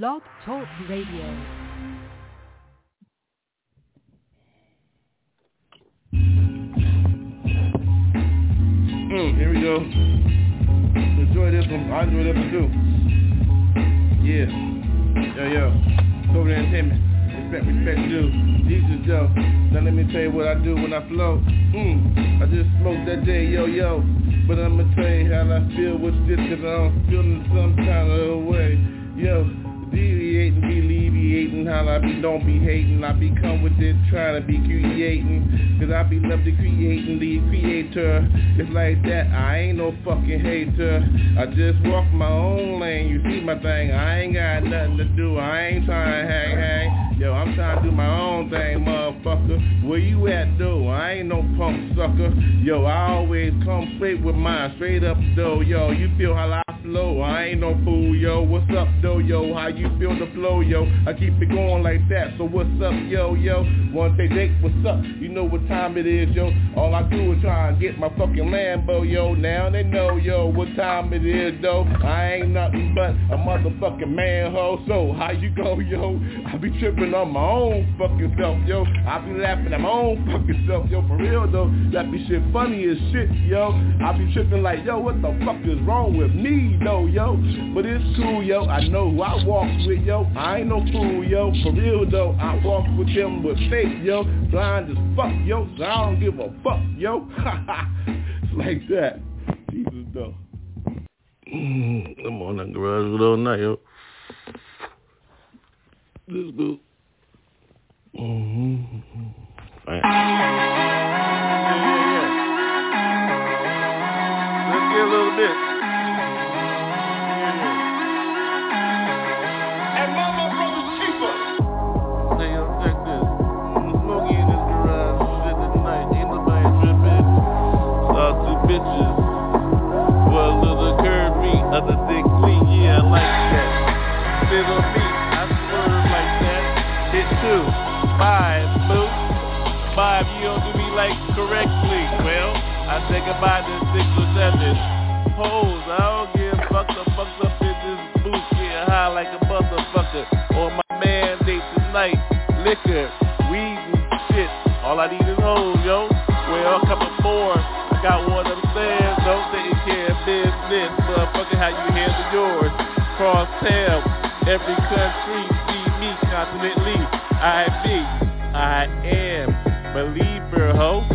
Blog Talk Radio. Mm, here we go. Enjoy this one. I enjoy this one too. Yeah. Yo, yo. Over entertainment. Respect, respect due. Jesus, yo. Now let me tell you what I do when I flow. Mm, I just smoke that day, yo, yo. But I'ma tell you how I feel with this, cause I'm feeling some kind of way. Yo, deviating, alleviating, how I be don't be hating. I be come with it, trying to be creating. Cause I be love to creating, the creator. It's like that, I ain't no fucking hater. I just walk my own lane, you see my thing. I ain't got nothing to do, I ain't trying to hang, hang. Yo, I'm trying to do my own thing, motherfucker. Where you at, though? I ain't no punk sucker. Yo, I always come straight with mine, straight up, though. Yo, you feel how I flow. I ain't no fool, yo. What's up, though, yo? How you feel the flow, yo? I keep it going like that. So what's up, yo, yo? Wanna say, Jake, what's up? You know what time it is, yo. All I do is try and get my fucking Lambo, yo. Now they know, yo, what time it is, though. I ain't nothing but a motherfucking manhole. So how you go, yo? I be tripping on my own fucking self, yo. I be laughing at my own fucking self, yo. For real, though. That be shit funny as shit, yo. I be tripping like, yo, what the fuck is wrong with me, though, yo? But it's cool, yo. I know who I walk with, yo. I ain't no fool, yo. For real, though. I walk with them with faith, yo. Blind as fuck, yo. So I don't give a fuck, yo. it's like that. Jesus, though. I'm on that garage all night, yo. This good. Mm-hmm. Right. Let's get a little bit. Bitches. Well, a little curve me, other dick clean. Yeah, I like that. Sit on me, I swerve like that. Hit two, five, boo. Five, you don't do me like correctly. Well, I say goodbye to six or seven. Hoes, I don't give fucked up, fucked up in this booth. Get high like a motherfucker. On my mandate tonight. Liquor, weed and shit. All I need is how you handle yours? Cross tail. Every country see me continentally. I be, I am believer, ho.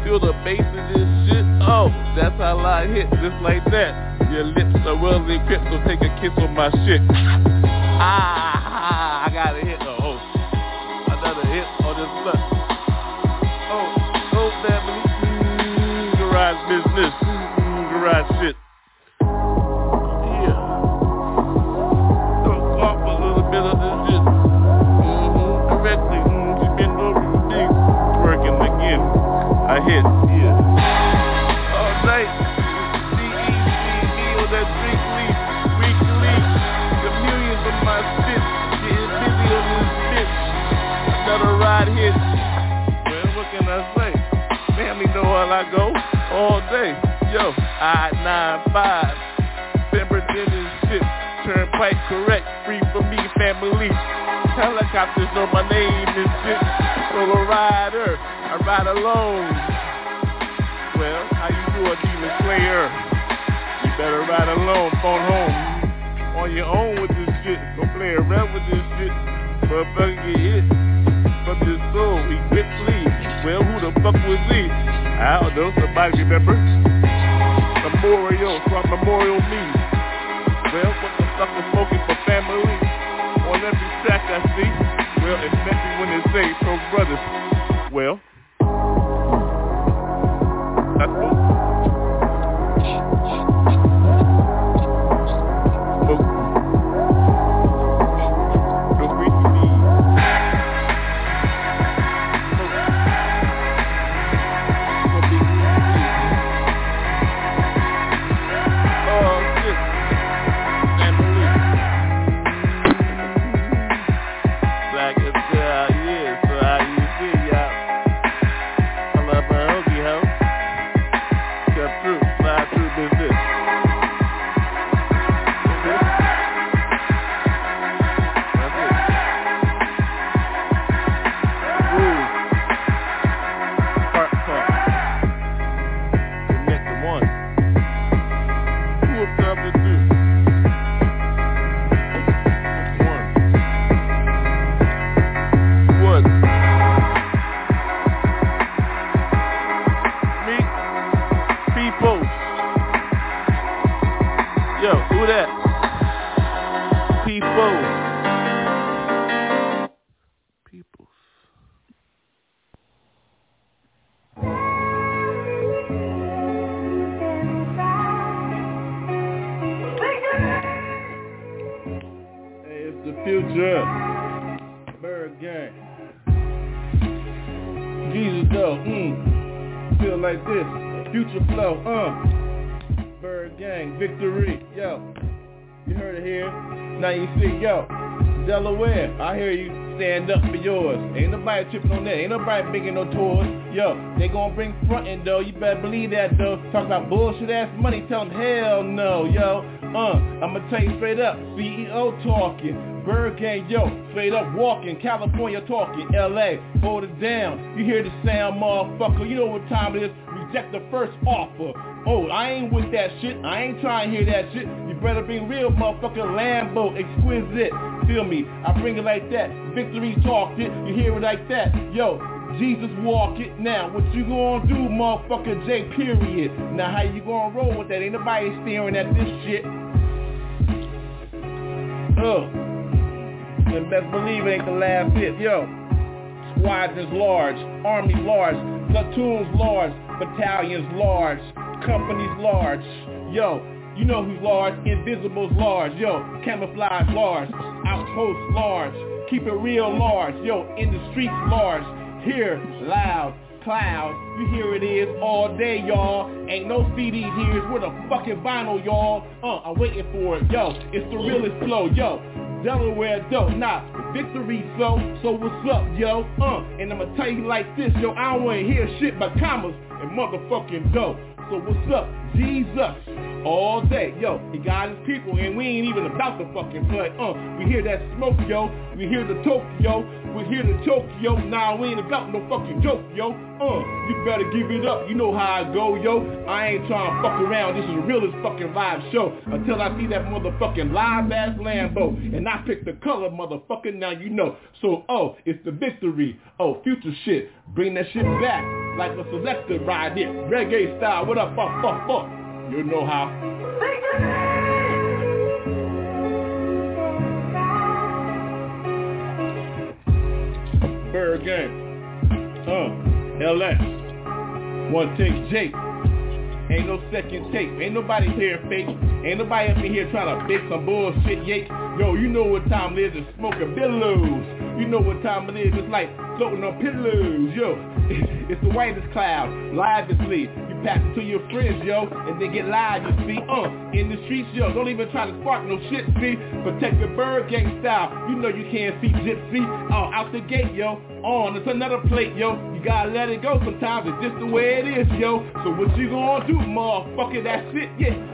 Feel the bass in this shit. Oh, that's how I hit, just like that. Your lips are well equipped, so take a kiss on my shit. Ah, I got a hit. Oh, another hit on this slut. Oh, oh, family. Mm, garage business. Mm, garage shit. Yeah. All night. On that. The millions my. Getting busy on this bitch. Another ride. Well, what can I say? Family know I go. All day. Yo, I-95. Pemberton and shit. Turnpike correct. Free for me, family. Helicopters know my name and shit. Solo rider. Ride alone. Well, how you do a demon slayer? You better ride alone, phone home. On your own with this shit. Don't play around with this shit. Motherfucker get hit from your soul. He quit flee. Well, who the fuck was he? I don't know. Somebody remember? Memorial. From Memorial Me. Well, what the fuck is smoking for family? On every track I see. Well, especially when they say pro brothers. Well, that's cool. Heard it here. Now you see, yo. Delaware, I hear you. Stand up for yours. Ain't nobody tripping on that. Ain't nobody making no tours. Yo, they gonna bring frontin' though. You better believe that though. Talk about bullshit ass money. Tell them hell no, yo. Uh, I'ma tell you straight up. CEO talking. ByrdGang, yo, straight up walking, California talking, LA, hold it down. You hear the sound, motherfucker, you know what time it is. Reject the first offer. Oh, I ain't with that shit. I ain't trying to hear that shit. You better bring real motherfucking Lambo, exquisite. Feel me? I bring it like that. Victory talked it. You hear it like that. Yo, Jesus walk it now. What you gonna do, motherfucker J period? Now how you gonna roll with that? Ain't nobody staring at this shit. Ugh. And best believe it ain't the last hit. Yo. Squadrons large, army large, platoons large, battalions large, companies large. Yo, you know who's large? Invisibles large. Yo, camouflage large, Outpost large, keep it real large. Yo, in the streets large, here loud, cloud. You hear it is all day, y'all. Ain't no CD here. It's with a fucking vinyl, y'all. Uh, I'm waiting for it. Yo, it's the realest flow. Yo, Delaware dope, nah, victory so, so what's up, yo, uh, and I'ma tell you like this, yo, I don't wanna hear shit but commas and motherfucking dope, so what's up, Jesus, all day, yo, he got his people and we ain't even about the fucking play, uh, we hear that smoke, yo, we hear the Tokyo, we hear the Tokyo, nah, we ain't about no fucking joke, yo, uh, you better give it up, you know how I go, yo, I ain't trying to fuck around, this is the realest fucking live show, until I see that motherfucking live ass Lambo, and I pick the color, motherfucker, now you know, so, oh, it's the victory, oh, future shit, bring that shit back, like a selector ride it, reggae style, what up, fuck, fuck, fuck, you know how. game. Uh, LS. One take Jake. Ain't no second tape. Ain't nobody here fake. Ain't nobody up in here trying to fake some bullshit yet. Yo, you know what time it is. It's smoking billows. You know what time it is. It's like floating on pillows. Yo, it's the whitest cloud. Live asleep. You pass it to your friends, yo, and they get live, you see. Uh, in the streets, yo. Don't even try to spark no shit, see. Protect your ByrdGang style. You know you can't see gypsy. Oh, out the gate, yo. On, it's another plate, yo. You gotta let it go sometimes. It's just the way it is, yo. So what you gonna do, motherfucker? That's it, yeah.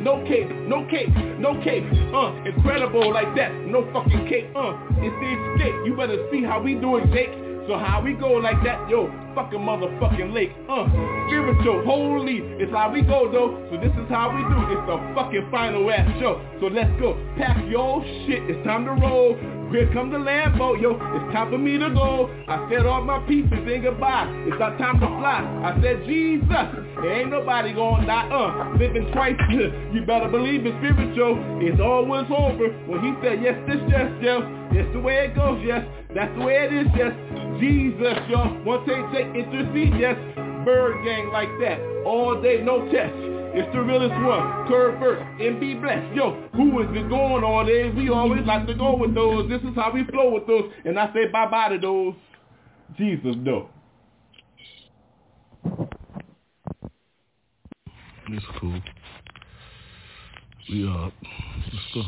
no cape, no cape, no cape, uh, incredible like that, no fucking cape, uh, it's the escape, you better see how we do it, Jake, so how we go like that, yo, fucking motherfucking lake, uh, spiritual, holy, it's how we go though, so this is how we do, it's the fucking final ass show, so let's go, pack your shit, it's time to roll, here come the Lambo, yo, it's time for me to go. I said all my pieces and goodbye. It's our time to fly. I said, Jesus, there ain't nobody gonna die. Uh, living twice. you better believe it's spiritual. It's always over. When he said, yes, this, yes, yes. That's the way it goes, yes. That's the way it is, yes. Jesus, yo. One take, take, intercede, yes. ByrdGang like that. All day, no test. It's the realest one. Curve first and be blessed. Yo, who is it going all day? We always like to go with those. This is how we flow with those. And I say bye-bye to those. Jesus, no. It's cool. We up. Let's go.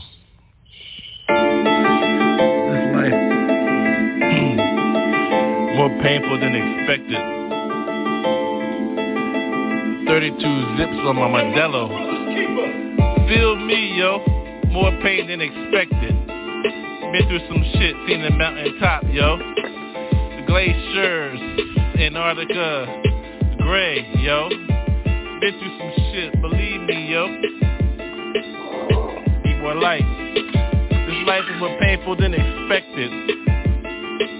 This life more painful than expected. 32 zips on my Modelo. Feel me, yo. More pain than expected. Been through some shit, seen the mountain top, yo. The glaciers, Antarctica, gray, yo. Been through some shit, believe me, yo. More light. This life is more painful than expected.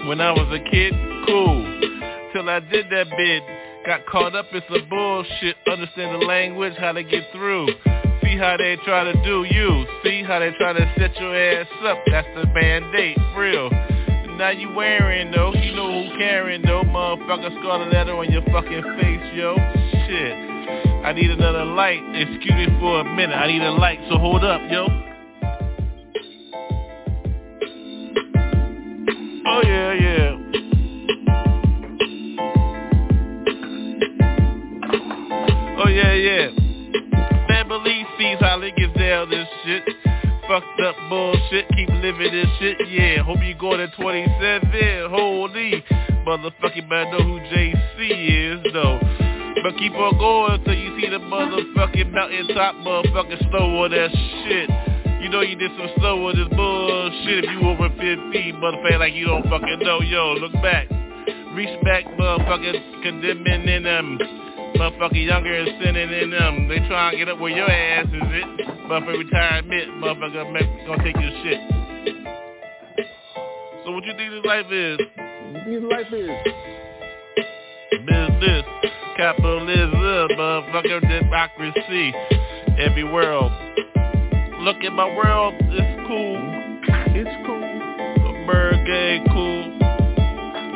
When I was a kid, cool. Till I did that bit. Got caught up in some bullshit. Understand the language, how to get through. See how they try to do you. See how they try to set your ass up. That's the mandate, real. Now you wearing though, you know who caring though, motherfucker scarlet letter on your fucking face, yo. Shit. I need another light. Excuse me for a minute. I need a light, so hold up, yo. Oh yeah, yeah. Yeah, yeah. Family sees how they get down this shit. Fucked up bullshit, keep living this shit, yeah. Hope you go to 27, holy. Motherfucking man know who JC is, though. But keep on going until you see the motherfucking mountaintop motherfucking snow on that shit. You know you did some snow on this bullshit if you over 50, motherfucker, like you don't fucking know. Yo, look back. Reach back, motherfucker, condemning in them. Motherfucker younger and sinning in them. They try and get up where your ass is it. Motherfucker retirement, motherfucker make, gonna take your shit. So what you think this life is? This life is. Business, capitalism, motherfucker, democracy, every world. Look at my world, it's cool. It's cool. ByrdGang, cool.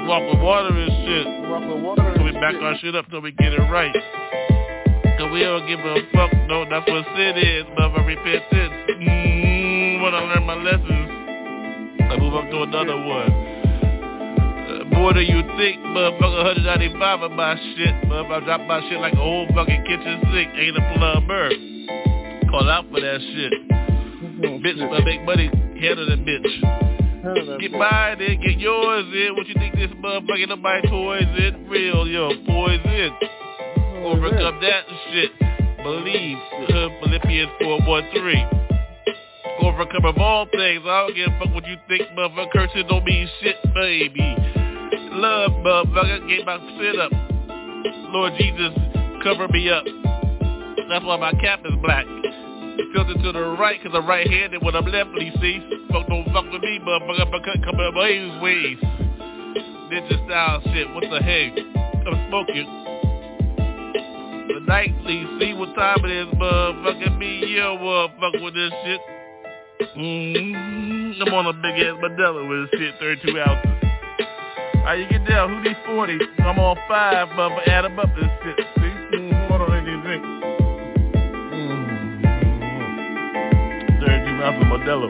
Walk with water and shit. Walk with water So we and back our shit up till we get it right. Cause we don't give a fuck, no, that's what sin is, mother repentance. Mmm, when I learn my lessons, I move up to another one. Uh, more than you think, motherfucker, 195 of my shit. Motherfucker, I drop my shit like a whole fucking kitchen sink. Ain't a plumber. Call out for that shit. Bitch, I make money, handle the bitch. Hell of that Get mine in, get yours in. What you think this motherfucker nobody toys in? Real, yo, poison. Overcome that shit. Believe. Uh, Philippians 4, 1, 3. Overcome of all things. I don't give a fuck what you think, motherfucker. Cursing don't mean shit, baby. Love, motherfucker. Get my shit up. Lord Jesus, cover me up. That's why my cap is black. Tilted to the right, cause I'm right-handed when I'm left-handed, see? Fuck don't fuck with me, motherfucker. I cut come up my ways. Ninja style shit, what the heck? I'm smoking. The nightly, see what time it is, motherfucker. Me, yo, motherfucker with this shit. Mm-hmm. I'm on a big ass Modelo with this shit, 32 ounces. How you get down? Who these 40? I'm on five, motherfucker. Add them up this shit. See? Mm, 32 ounces Modelo.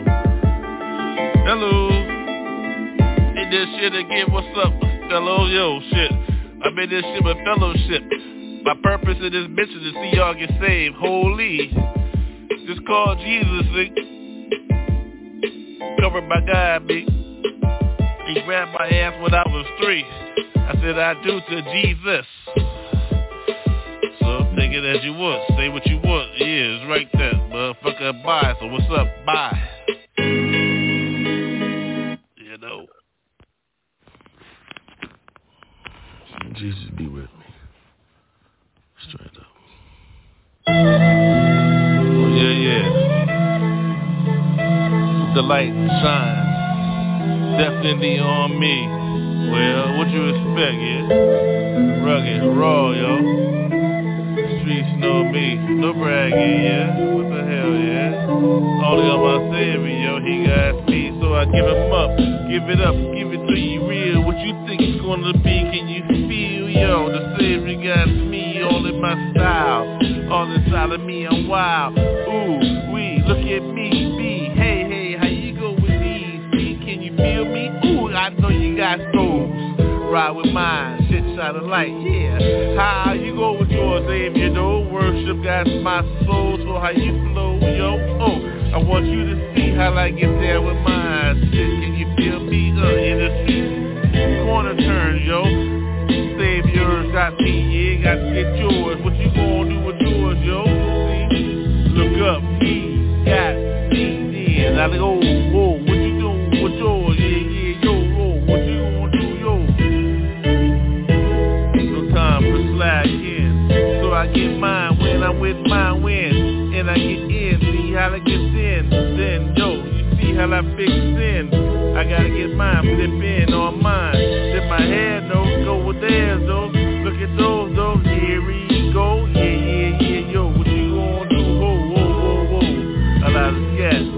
Hello. Hit this shit again. What's up? Hello, yo, shit. I made this shit with fellowship. My purpose in this bitch is to see y'all get saved. Holy. Just call Jesus, see? Covered by God, me. He grabbed my ass when I was three. I said I do to Jesus. It as you want. Say what you want. Yeah, it's right there. Motherfucker, bye. So what's up? Bye. You know. Jesus be with me. Straight up. Oh yeah, yeah. The light shines definitely on me. Well, what you expect, yeah? Rugged, raw, yo. Know me. No bragging, yeah? What the hell, yeah? Only on my yo. He got me, so I give him up. Give it up, give it to you real. What you think it's gonna be, can you feel, yo? The savior got me all in my style. All inside of me, I'm wild. Ooh, we, look at me, be. Hey, hey, how you go with me? See, can you feel me? Ooh, I know you got souls. Ride with mine, shit shine a light, yeah. How you go with yours, Savior, though? Worship God's my soul, so how you flow, yo? Oh, I want you to see how I get there with mine. Shit, can you feel me? Uh, in the street, corner turn, yo. Savior got me, yeah, got to get yours. What you gonna do with yours, yo? See? Look up, he got me, yeah. Now they go, whoa, I'm with mine when. And I get in, see how I get in. Then, yo, you see how I fix in. I gotta get mine, flip in on mine. my head, no, go with theirs, though. Look at those, though. Here we go. Yeah, yeah, yeah, yo. What you gonna do? Whoa, whoa, whoa, whoa. A lot of scat,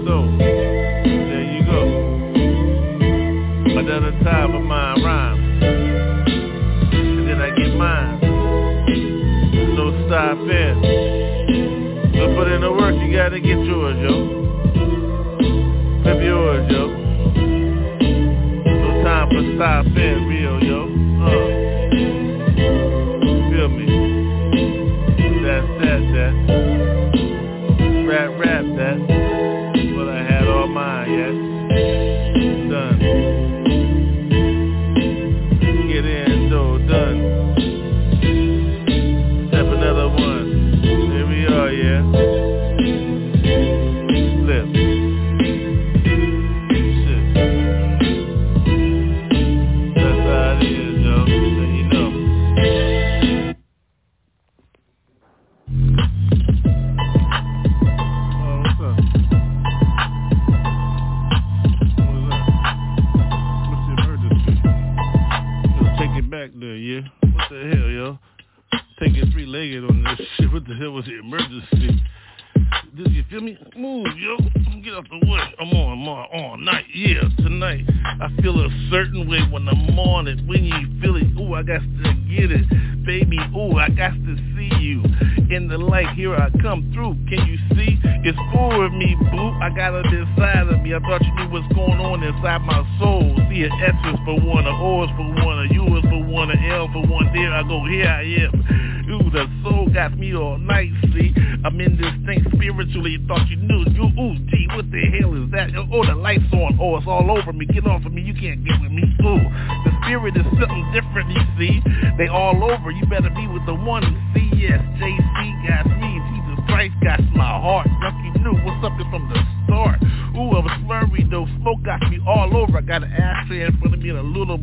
up from the start. Ooh, I was slurry though. Smoke got me all over. I got an ashtray in front of me and a little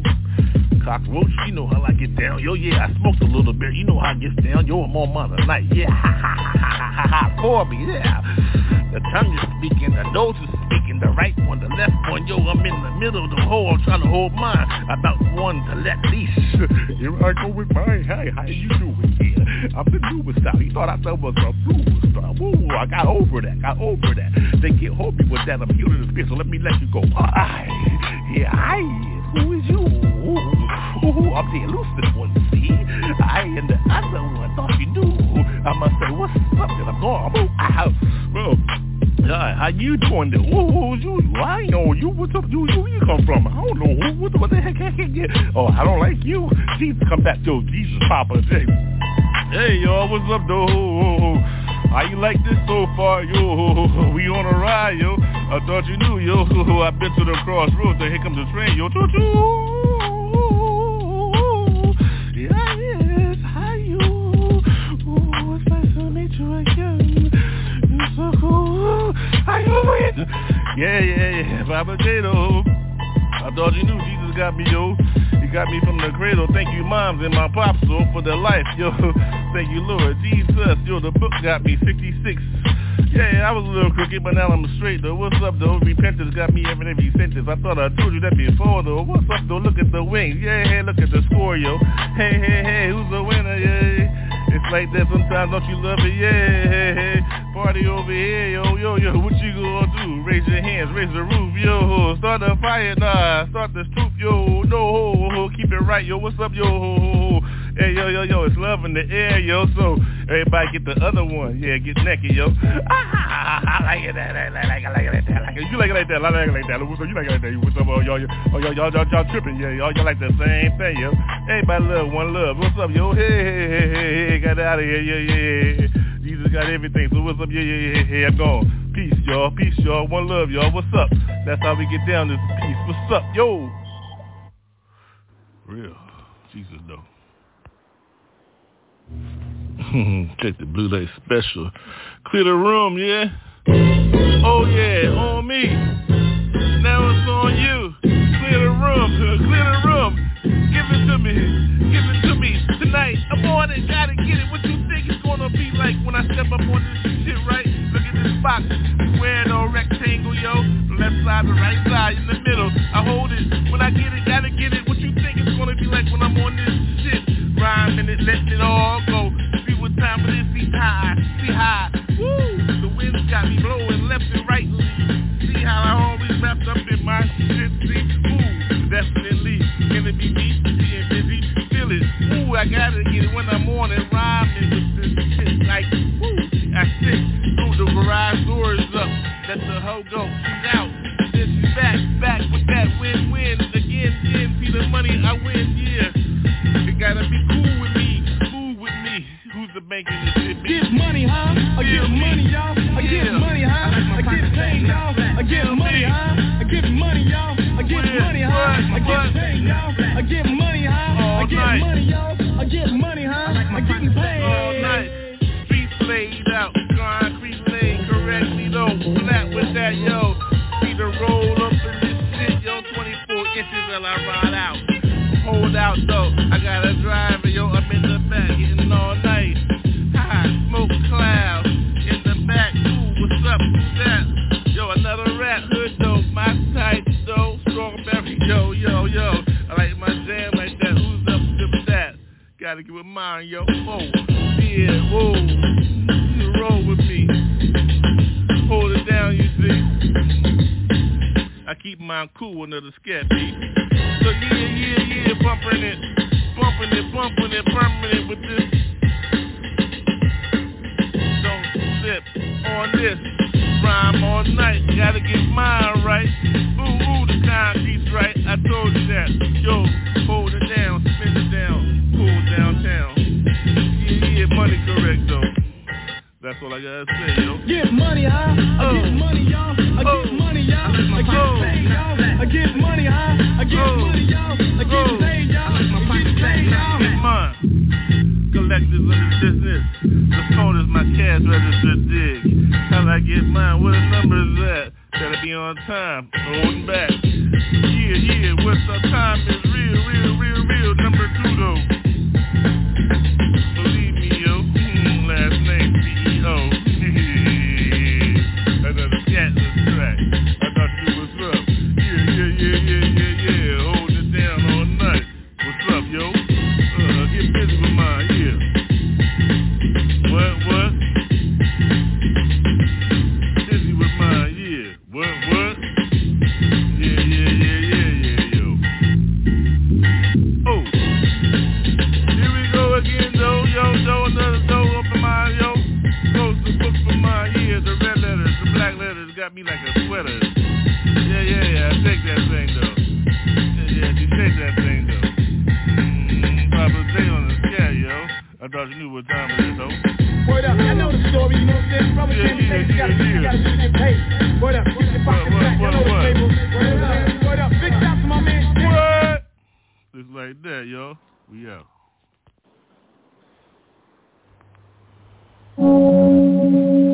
cockroach. You know how I get down. Yo, yeah, I smoked a little bit. You know how I get down. Yo, I'm on my. Yeah, ha ha ha ha ha ha me. Yeah. The tongue is speaking, the nose is speaking, the right one, the left one. Yo, I'm in the middle of the hole. I'm trying to hold mine. About one to let leash. Here I go with mine. Hey, how you doing? Yeah, I'm the newest style. You thought I was a blues star. Woo, I got over that. Got over that. They can't hold me with that. I'm healing the spirit, so let me let you go. I, yeah, I. Who is you? Ooh, ooh, I'm the elusive one, see? I and the other one thought you knew. I must say, what's up? And I'm going, I'm out. Well, uh, how you doing there? Who, who's you? I know you. What's up? You, you, you come from? I don't know who. What, what the heck? I can't get. Oh, I don't like you. Jesus, come back, yo. Jesus, Poppa J. Hey, yo, what's up, though? How you like this so far, yo? We on a ride, yo. I thought you knew, yo. I've been to the crossroads, and here comes the train, yo. Choo You? Yeah, yeah, yeah. Papa though. I thought you knew Jesus got me, yo. Got me from the cradle. Thank you, moms and my pops, so for their life, yo. Thank you, Lord. Jesus, yo, the book got me 66. Yeah, I was a little crooked, but now I'm straight, though. What's up, though? Repentance got me every every sentence. I thought I told you that before, though. What's up, though? Look at the wings. Yeah, hey, look at the score, yo. Hey, hey, hey, who's the winner? Yeah. It's like that sometimes, don't you love it? Yeah, hey, hey. Party over here, yo, yo, yo. What you gonna do? Raise your hands, raise the roof, yo. Start the fire, nah. Start the troop, yo. No, ho, ho. Keep it right, yo. What's up, yo? Hey, yo, yo, yo. It's love in the air, yo. So everybody get the other one. Yeah, get naked, yo. Ah, I like it, I like it, like it, like it, like it. You like it like that? I like it like that. What's up? You like it like that? What's up? Oh, y'all, oh, y'all, y'all, y'all, y'all tripping? Yeah, y'all, y'all like the same thing, yo. Everybody love one love. What's up, yo? Hey, hey, hey, hey, hey. Got out of here, yeah, yeah, yeah. Jesus got everything. So what's up? Yeah, yeah, yeah, yeah. I'm gone. Peace, y'all. Peace, y'all. One love, y'all. What's up? That's how we get down this peace. What's up, yo? Jesus, though. Check the blue light special. Clear the room, yeah? Oh yeah, on me. Now it's on you. Clear the room, clear the room. Give it to me, give it to me. Tonight, I'm on it, gotta get it. What you think it's gonna be like when I step up on this shit, right? Look at this box. Square no rectangle, yo. Left side, the right side, in the middle. I hold it. When I get it, gotta get it. What gonna be like when I'm on this shit? Rhyming it, letting it all go. See what time it is, see high, see high. Woo! The wind's got me blowing left and right. See how I always wrapped up in my shit, see? Ooh, definitely. Gonna be me, being busy, feel it. Ooh, I gotta get it when I'm on and rhyming with this shit like, woo! I sit through the garage doors up. Let the hoe go. She's out. Then she's back, back with that the money I win, yeah, it gotta be cool with me, move with me, who's the bank in this shit, bitch? Get money, huh? I get money, y'all. I get money, huh? I get paid, y'all. I get money, huh? I get money, y'all. I get money, huh? I get paid, y'all. I get money, huh? I get money, y'all. I get money, huh? I get paid. all night. Streets laid out, concrete laid correctly though. Flat with that, yo. 24 inches till I ride out. Hold out though, I got a driver, yo. I'm in the back, getting all night. High smoke clouds in the back. Ooh, what's up? Who's that? Yo, another rat hood though. My type though, strawberry. Yo, yo, yo. I like my jam like that. Who's up with that? Gotta get with mine, yo. Whoa, yeah, whoa. Keep cool the scat beat. So yeah, yeah, yeah, bumping it, bumping it, bumping it, permanent with this. Don't slip on this. Rhyme all night, gotta get mine right. Ooh, ooh, the concrete's right. I told you that. Yo, hold it down, spin it down, cool downtown. Yeah, yeah, money correct though. That's all I gotta say, yo. Get money, huh? I get oh. money, y'all. I get oh. money, y'all. I get paid, y'all. I get money, huh? I get oh. money, y'all. I get paid, y'all. I get paid, y'all. Get mine. Collectors in this business. The phone is my cash register dig. How I get mine? What the number is that? Gotta be on time. Holding back. Yeah, yeah. What's the time is real, real, real, real. Number two though. Thought you knew what time it is, though. Word up, I know the story, you know what I'm saying? Brother Yeah, yeah, you gotta, yeah, you gotta yeah. get paid. Word up, get your pocket What, back, what, the what, flavor. Word up, word up, big shout to my man. What? Just like that, yo. We out. Here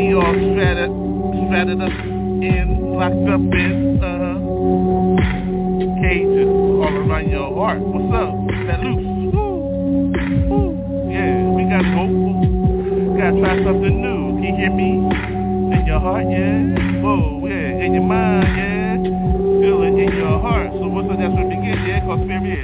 me all stradded, stradded up in, locked up in, uh-huh, cages all around your heart. What's up? That loose. Woo. Woo. Yeah, we gotta go. Woo. Gotta try something new. Can you hear me? In your heart, yeah. Whoa, yeah. In your mind, yeah. Feel it in your heart. So what's up? That's it begins, yeah. Cause spirit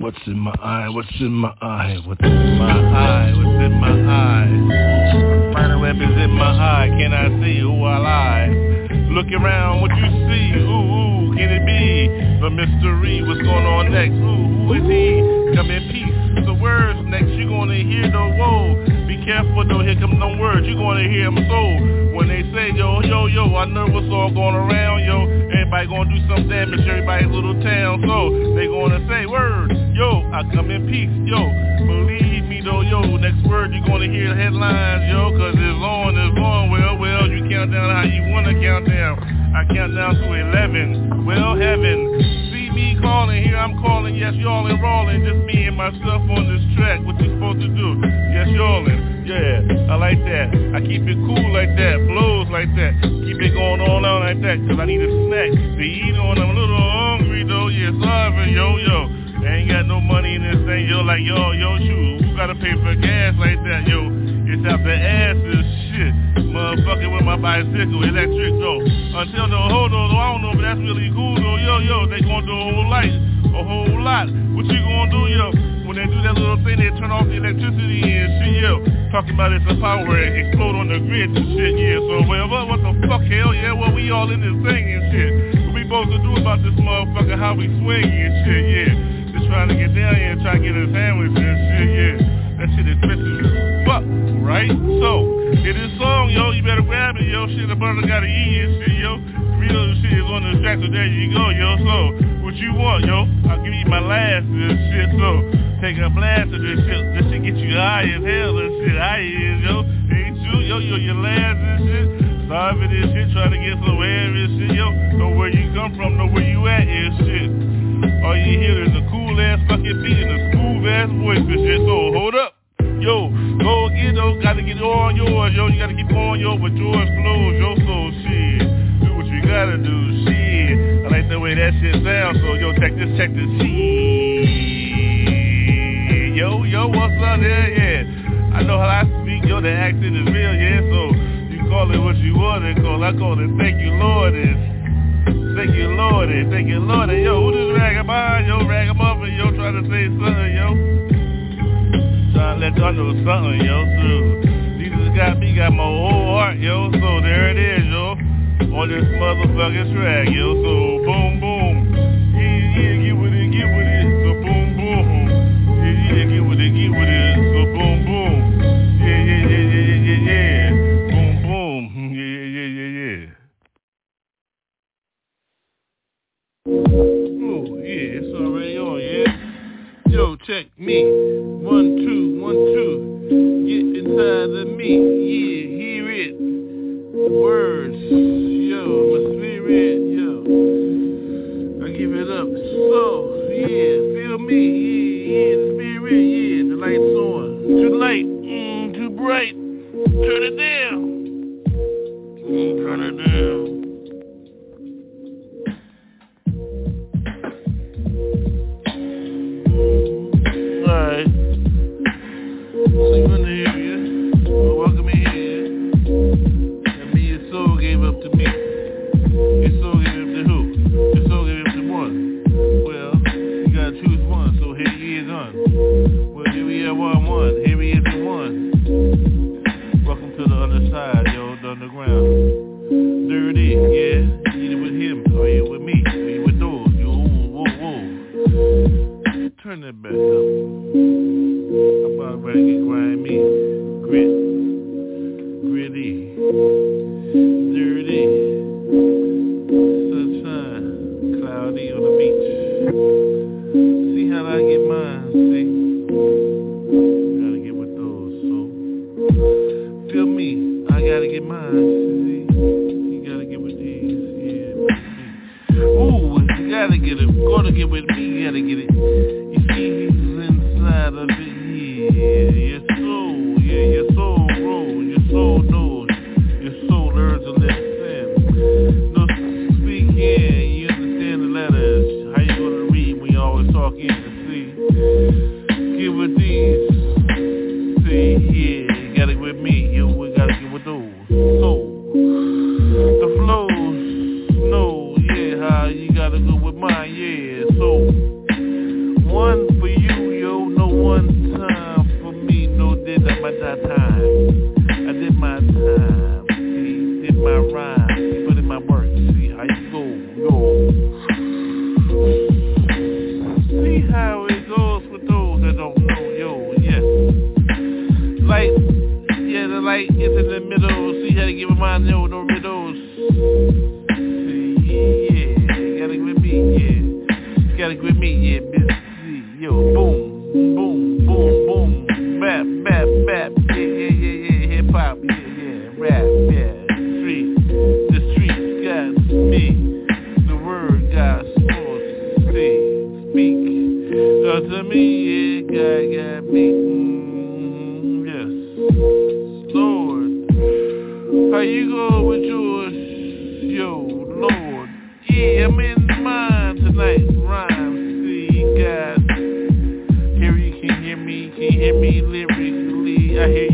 What's in my eye? What's in my eye? What's in my eye? What's in my eye? Spiderweb is in my eye. Can I see who I lie? Look around, what you see? Ooh, ooh, can it be the mystery? What's going on next? Ooh, who is he? Come in peace. The words next, You're gonna hear the whoa. Be careful though, here come them no words. you're gonna hear them so. When they say yo, yo, yo, I know what's all going around, yo. Everybody gonna do some damage, everybody's little town. So they gonna say words. Yo, I come in peace, yo. Believe me though, yo. Next word you gonna hear headlines, yo. Cause it's on, it's on. Well, well, you count down how you wanna count down. I count down to 11. Well, heaven. See me calling, here I'm calling. Yes, y'all enrolling. Just me and myself on this track. What you supposed to do? Yes, y'all in. Yeah, I like that. I keep it cool like that. Blows like that. Keep it going on out like that. Cause I need a snack to eat on. I'm a little hungry though. Yeah, starving, yo, yo. Ain't got no money in this thing, yo, like, yo, yo, shoot, who gotta pay for gas like that, yo? It's out the ass is shit. motherfucking with my bicycle, electric though. Until the hold on, I don't know, but that's really cool though. Yo, yo, they gonna do a whole light, a whole lot. What you gonna do, yo? When they do that little thing, they turn off the electricity and shit, yo. Talking about it's a power explode on the grid and shit, yeah. So, well, what the fuck, hell yeah, well, we all in this thing and shit. What we supposed to do about this motherfucker, how we swing and shit, yeah. Just trying to get down here and try to get a sandwich and shit, yeah. That shit expensive as fuck, right? So, it is song, yo, you better grab it, yo. Shit, the brother gotta eat and shit, yo. Real shit is on the track, so there you go, yo. So, what you want, yo? I'll give you my last and shit, so take a blast of this shit. This shit get you high as hell and shit. High is, yo. Ain't you, yo, yo, your last and shit. For this shit, trying to get some air and shit, yo. Know where you come from, know where you at and shit. All you hear is a cool ass fucking beat and a smooth ass voice and shit. So hold up. Yo, go get those, gotta get on yours, yo. You gotta keep on yo with yours flows, yo. So shit, do what you gotta do, shit. I like the way that shit sounds, so yo, check this, check this, shit. Yo, what's up there? Yeah, I know how I speak, yo. The accent is real, yeah. So you call it what you want to call. I call it thank you, Lord. And thank you, Lord. And thank you, Lord. And yo, who this ragamuffin? Yo, ragamuffin, yo, trying to say something, yo trying to let y'all know something, yo, too. Jesus got me, got my whole heart, yo, so there it is, yo. On this motherfucking track, yo, so me. With me, you with those. You, whoa, whoa, whoa. Turn that back up. I'm about ready to get grimy. Grit. I'm in mine tonight, rhyme, see, God, here you can hear me, can hear me lyrically, I hear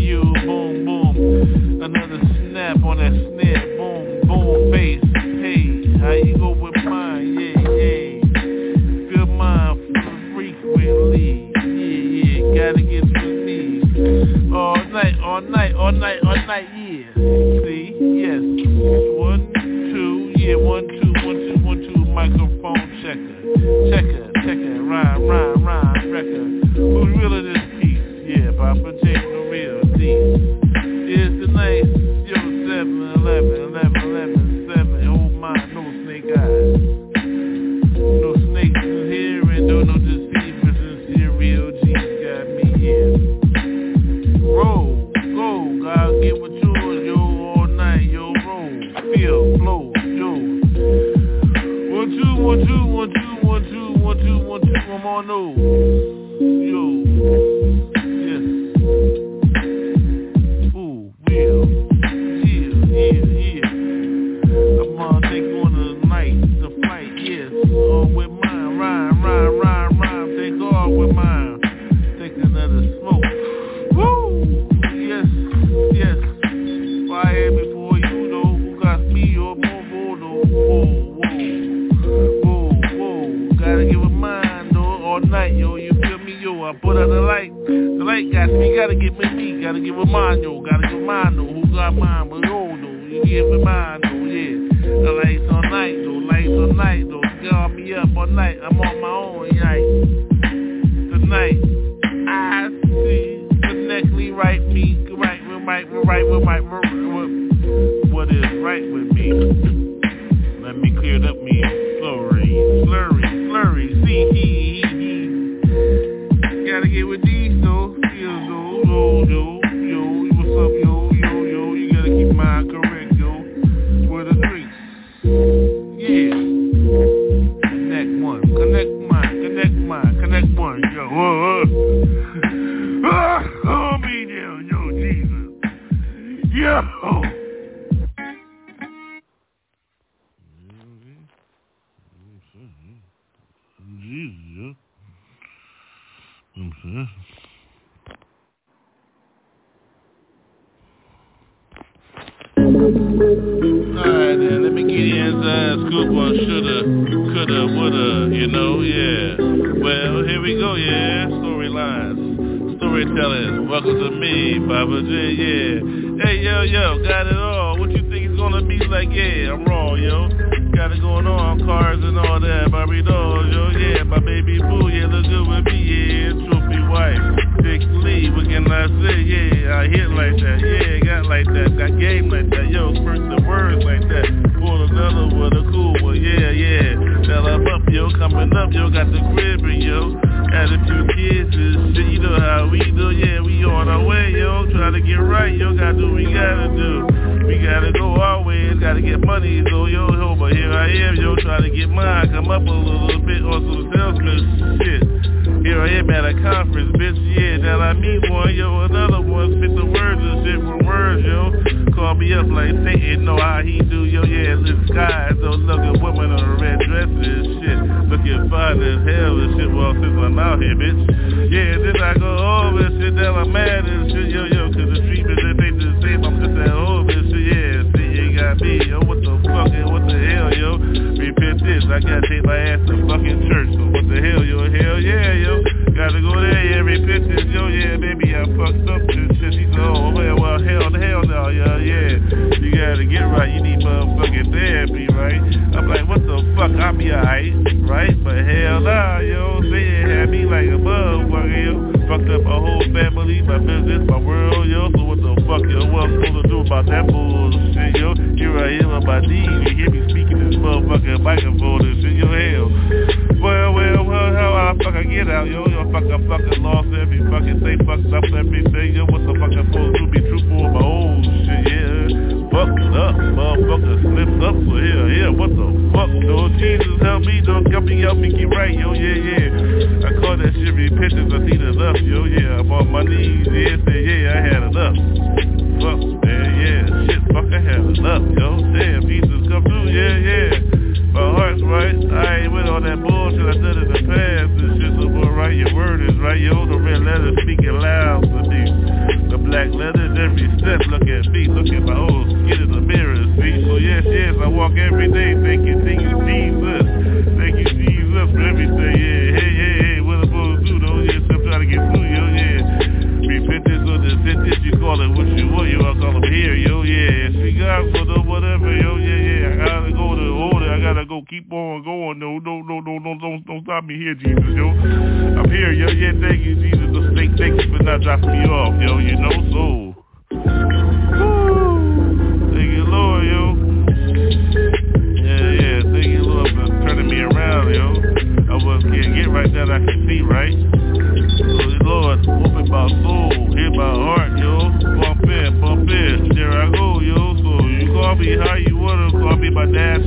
it up me I gotta take my ass to fucking church. So what the hell, yo? Hell yeah, yo. Gotta go there, yeah, repentance, yo. Yeah, baby, I fucked up too. shit. He oh, well, well, hell, hell no, yeah, yeah. You gotta get right. You need motherfucking therapy, right? I'm like, what the fuck? I'll be alright, right? But hell nah, yo. They had me like a motherfucker, yo. Fucked up my whole family, my business, my world, yo. So Fuck yo, what I'm supposed to do about that bullshit, yo? Here I am about these, you get me speaking this motherfucking microphone This in your hell. Well, well, well, how I fucking get out, yo? Yo, fuck, I fucking lost every fucking thing, fucked up everything, yo. What the fuck I'm supposed to be truthful my old oh, shit, yeah? Fucked up, motherfucker, slipped up, so here, here, what the fuck, yo? Jesus, help me, don't help me, help me get right, yo, yeah, yeah. I call that shit repentance, I seen enough, yo, yeah. I'm on my knees, yeah, yeah, I had enough up, yeah, yeah. Shit, fuck, I had enough, yo. Damn, Jesus come through, yeah, yeah. My heart's right, I ain't with all that bullshit I did in the past. This shit's so right, your word is right. Yo, the red letter speaking loud for me. The black letters every step, look at me, look at my old skin in the mirror, see? So yes, yes, I walk every day, thank you, thank you, Jesus. Thank you, Jesus, for everything, call it what you want, yo, I call them here, yo, yeah. Speak God for the whatever, yo, yeah, yeah. I gotta go to order, I gotta go keep on going, no, no, no, no, no, don't, don't stop me here, Jesus, yo. I'm here, yo, yeah, thank you, Jesus. Thank, thank you for not dropping me off, yo, you know, so. Woo. Thank you, Lord, yo. Yeah, yeah, thank you, Lord, for turning me around, yo. I was can't get right that I can see, right? So, Lord, open my soul, hear my heart, yo. Bump in, bump in, there I go, yo. So you call me how you wanna call me, my dash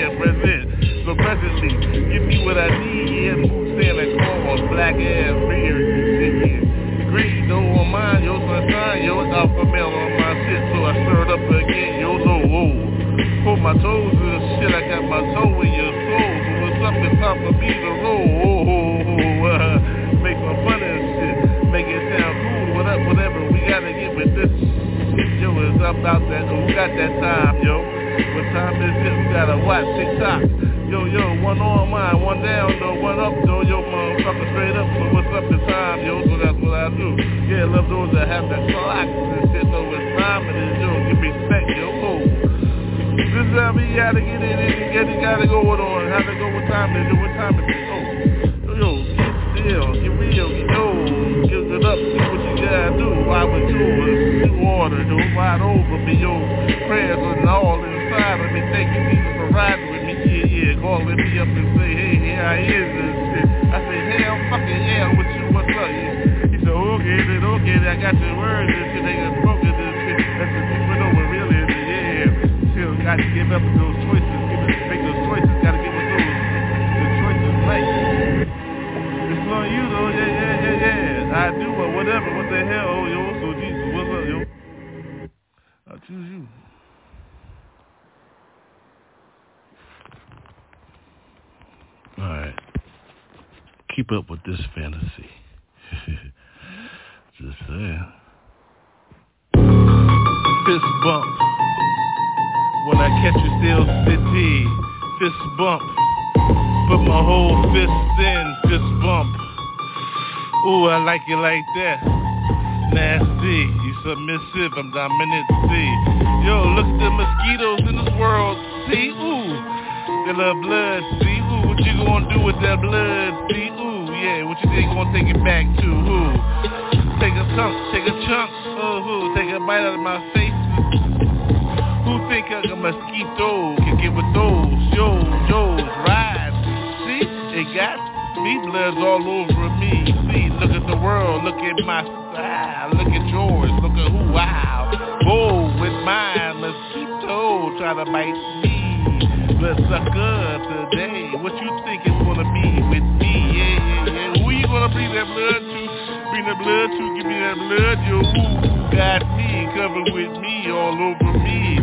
yeah, present. So presently, give me what I need, yeah. Santa Claus, black ass beard, shit, yeah. Green though on mine, yo, sunshine, yo, it's alpha male on my shit, so I stirred up again, yo, no, whoa. Put my toes in the shit, I got my toe in your soul, so what's up, it's time for me to roll, oh, oh, oh, uh, make some fun this shit, make it sound cool, what up, whatever, we gotta get with this shit, yo, it's about that, who got that time, yo, is it, we gotta watch TikTok, Yo, yo, one on mine, one down, though, one up, though, yo, motherfucker, straight up, so what's up the time, yo, so that's what I do. Yeah, love those that have that clock. And shit, know it's time, and then, yo, give me respect, yo, oh. This is how we gotta get it in, get it, gotta go on, how to go, what time is it, what time is it, oh. Yo, yo, get still, get real, yo, give it up, do what you gotta do, why would you, it's new order, yo, wide over me, yo, prayers and all inside of me, this fantasy. Just saying. Fist bump. When I catch you still city. Fist bump. Put my whole fist in. Fist bump. Ooh, I like it like that. Nasty. You submissive. I'm dominant. See. Yo, look at the mosquitoes in this world. See? Ooh. They love blood. See? Ooh, what you gonna do with that blood? See? What you think gonna take it back to? Who? Take a chunk. Take a chunk. Oh, who? Take a bite out of my face. Who think a mosquito can get with those? Yo, yo, ride. See, it got me bloods all over me. See, look at the world, look at my style, look at yours, look at who wow. Bold with mine, mosquito try to bite me. Blood sucker today, what you think it's gonna be with me? Yeah, yeah, Who gonna bring that blood to? Bring the blood to, give me that blood, yo. Who got me covered with me all over me?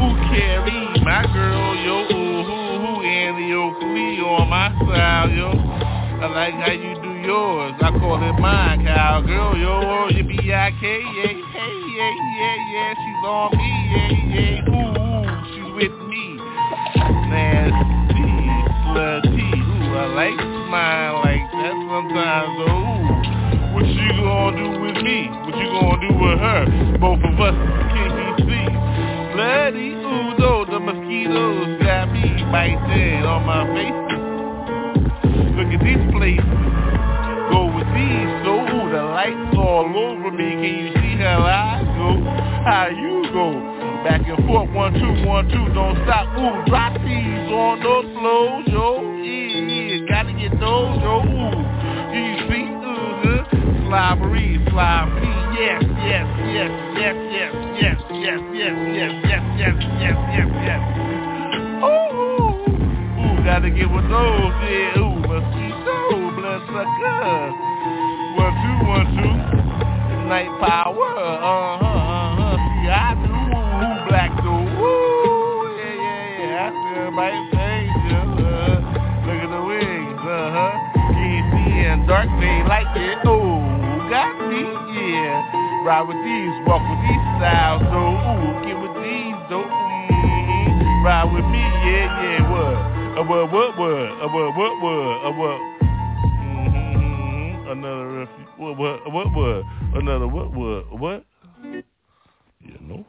Who carry my girl, yo? Ooh, who, who, Annie Oakley on my side, yo? I like how you do yours. I call it mine, cowgirl, yo. Oh, you B-I-K, yeah, hey, yeah, yeah, yeah. She's on me, yeah, yeah. Ooh, ooh, she's with me. Nasty, slutty. Ooh, I like mine that sometimes. Ooh, what you gonna do with me? What you gonna do with her? Both of us can't be seen. Bloody, ooh, though, the mosquitoes got me biting on my face. Look at these places. Go with these, so the lights all over me. Can you see how I go? How you go? Back and forth, one, two, one, two, don't stop. Ooh, drop these on those flows, yo. Yeah, gotta get those, yo. Ooh? Uh-huh. Slobbery, slobbery, yes, yes, yes, yes, yes, yes, yes, yes, yes, yes, yes, yes, yes, yes. Ooh, ooh, gotta get with those, yeah. Ooh, mosquito, blood sucker. One, two, one, two. Night power, uh-huh, uh-huh. See, I do, Ride with these, walk with these styles, though. Ooh, get with these, though. Mm-hmm. Ride with me, yeah, yeah, what? Uh, what, what, what? Uh, what, what, what? Uh, what? Mm-hmm. Another refuge. What, what, what, what? Another what, what, what? You know.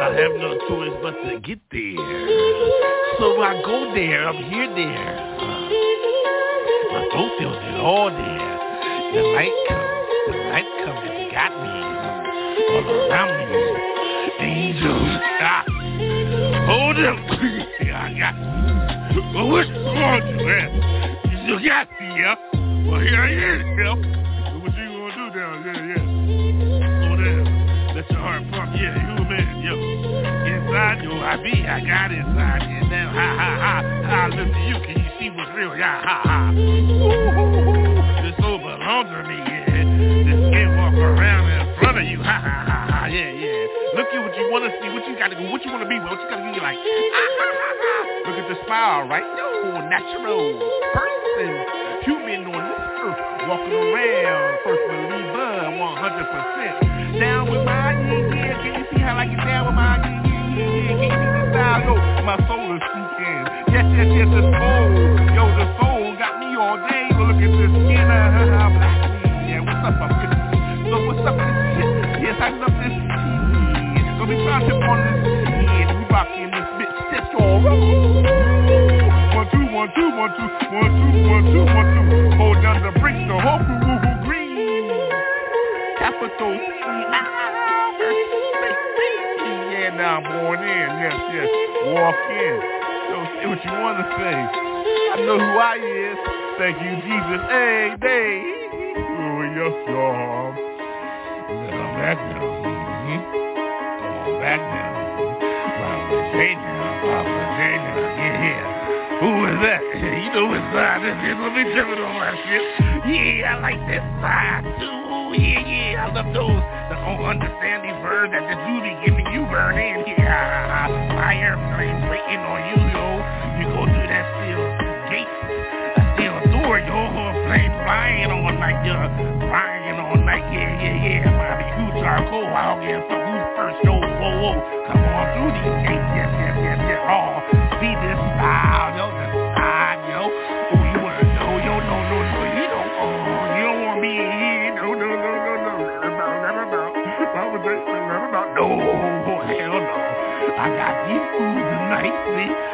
I have no choice but to get there. So I go there, I'm here there. My throat feels it all there. The night comes, the night comes and got me. All around me. Angels. Ah. Hold up. I got well, what's wrong with man? You still got me, yeah? Well, here I am, yeah? What you gonna do down there, yeah? Go there. Let your heart pump, yeah, you a man, yo. Inside, yo, I be, I got inside, and then, ha, ha, ha, I look to you, can you see what's real, yeah, ha, ha. Ooh, belongs me, yeah. This can't walk around in front of you, ha, ha, ha, ha, yeah, yeah. Look at what you want to see, what you got to go, what you want to be, what you got to be like, ah, ha, ha, ha. Look at the smile, right? No, natural person, human on this earth, walking around, first believer, 100%. Down with my yeah, yeah, can you see how I get down with my yeah, yeah, yeah, can you see the style? Yo, my soul is speaking. Yes, yes, yes, the soul, yo, the soul got me all day. But look at this skin, uh, black. Yeah, what's up, this? So what's up this shit? Yes, I love this shit. Gonna be trying on this shit. We rocking this bitch, shit, all One, two, one, two, one, two, one, two, one, two, one, two. Hold down the bricks, the whole woo, woo, woo, green. Capital yeah, now I'm born in, yes, yes, walk in. So say what you want to say. I know who I is. Thank you, Jesus. Hey, day. Oh, yes, y'all. I'm back now. Mm-hmm. Come back now. Poppa J now, Poppa J yeah, yeah. Who is that? You know what side this is. Let me jump it on my shit. Yeah, I like that side too. Yeah, yeah. I love those that don't understand these words that the Judy giving you burn in. Yeah, my airplane waiting on you, yo. You go through that steel gate, that steel door, yo. Plane flying on like you flying on like yeah, yeah, yeah. Bobby you charcoal. I don't give who's first, yo. Whoa, whoa. Come on through these gates, yes, yes, yes, yes. Oh, see this style, yo, this side, yo. Oh, you wanna know, yo? No, no, no. You don't. Oh, you don't want me in here. No, no, no, no, no. Poppa J, let about. No, hell no. I got these fools tonight, see?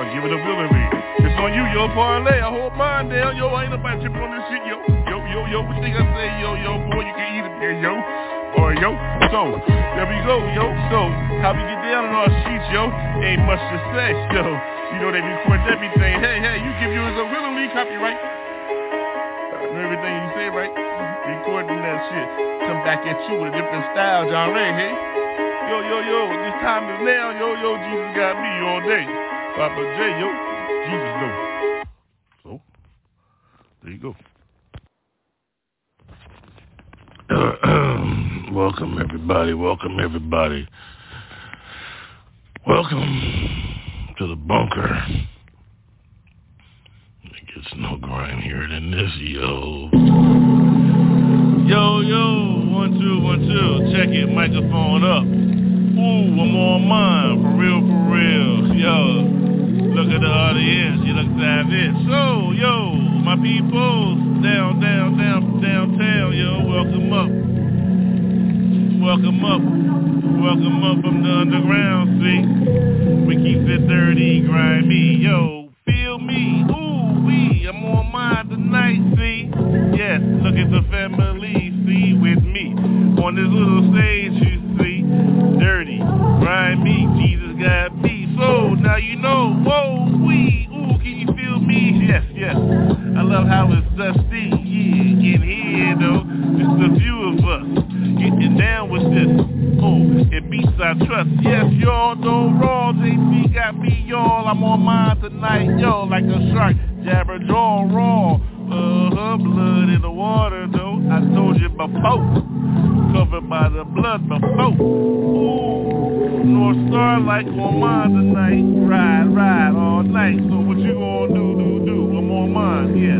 Or give it willingly. It's on you, yo. Parlay. I hold mine down, yo. I ain't nobody tripping on this shit, yo. Yo, yo, yo. What you think I say, yo, yo? Boy, you can eat it there, yo. Or yo. So, there we go, yo. So, how we get down on our sheets, yo? Ain't much to say, yo. You know they record everything. Hey, hey, you give yours a willingly copyright. Everything you say, right? Recording that shit. Come back at you with a different style, John Ray, hey? Yo, yo, yo, this time is now, yo, yo, Jesus got me all day. Poppa J, yo, Jesus know. So, there you go. welcome everybody, welcome everybody. Welcome to the bunker. It gets no grimier than this, yo. Yo, yo, one, two, one, two. Check it, microphone up. Ooh, I'm on mine, for real, for real. Yo, look at the audience, you look savage. So, yo, my people, down, down, down, downtown, yo, welcome up. Welcome up. Welcome up from the underground, see? We keep it dirty, grimy, yo, feel me, ooh, we, I'm on mine tonight, see? Yes, look at the family, see, with me. On this little stage, you dirty, grimy, Jesus got me. So, now you know, whoa, we, ooh, can you feel me? Yes, yes. I love how it's dusty, yeah, in here, though. Just a few of us getting down with this. Oh, it beats our trust. Yes, y'all know raw. JP got me, y'all. I'm on mine tonight, yo, like a shark. Jabber jaw raw. Uh-huh, blood in the water, though. I told you before. Covered by the blood before. Ooh, North Star like on mine tonight. Ride, ride all night. So what you gonna do, do, do? I'm on mine, yes.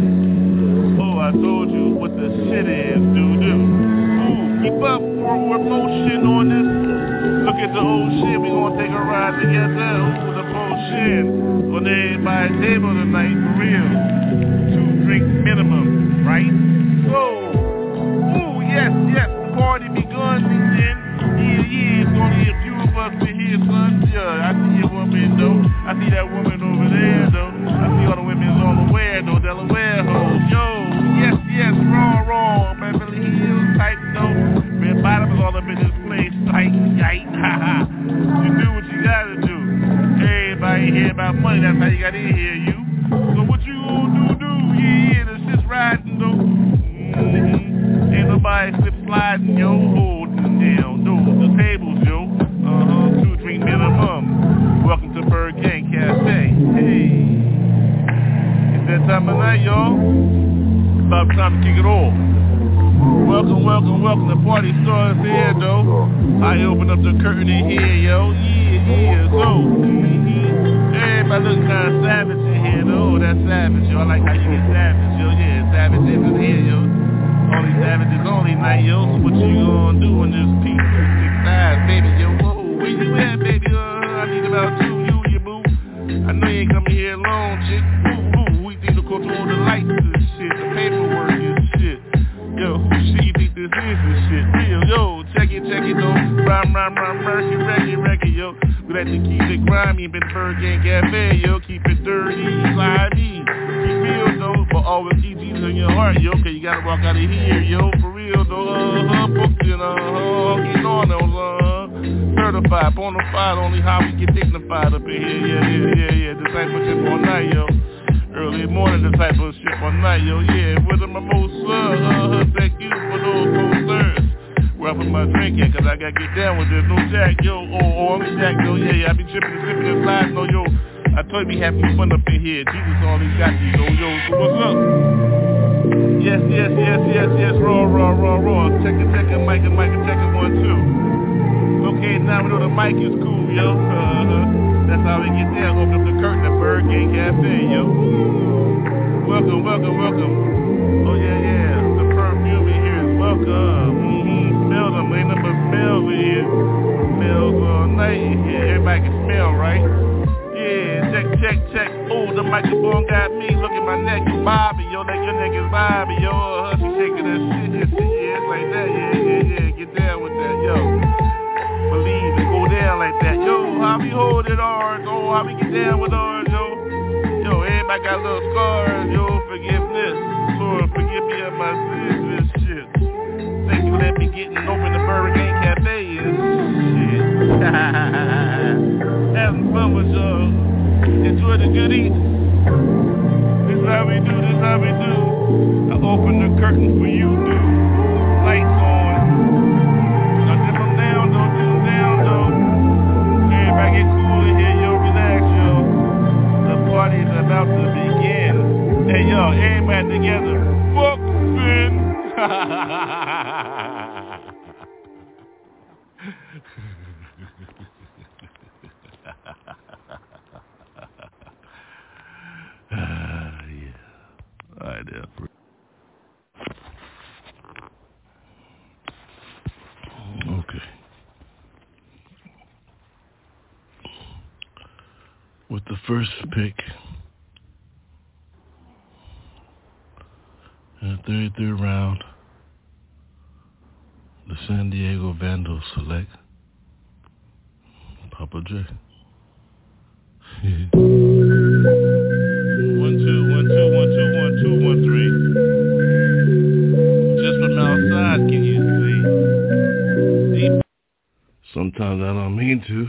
Oh, I told you what the shit is, do, do. Ooh, keep up forward motion on this. Look at the old shit, we gonna take a ride together. Ooh, the potion on everybody's table tonight, for real. Drink minimum, right? So, ooh, raw, raw, raw. Check it, check it, mic it, mic it, check it, one, two. Okay, now we know the mic is cool, yo. Uh-huh. That's how we get there. Open up the curtain at ByrdGang Cafe, yo. Welcome, welcome, welcome. Oh, yeah, yeah. The perfume in here is welcome. Mm-hmm. Smell them. Ain't nothing but smells in here. Smells all night in here. Everybody can smell, right? Yeah, check, check, check. Oh, the microphone got me looking shaking my neck and bobbing, yo, like your niggas is yo, a hussy shaking that shit, yes, yeah, it's like that, yeah, yeah, yeah, get down with that, yo. Believe it, go down like that, yo, how we hold it ours, oh, how we get down with ours, yo. Yo, everybody got little scars, yo, forgiveness, Lord, forgive me of my sins this shit. Thank you, let me getting open the Burger King Cafe and shit. Having fun with y'all. Enjoy the good goodies. This how we do, this how we do. I open the curtain for you, dude. Lights on. Now dip them down, though, dip them down, though. Everybody get cool in here, yo, relax, yo. The party's about to begin. Hey, yo, everybody together. Fuck Finn. idea. Okay. With the first pick in the 33rd round, the San Diego Vandals select Poppa J. Sometimes I don't mean to.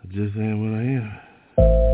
I just am what I am.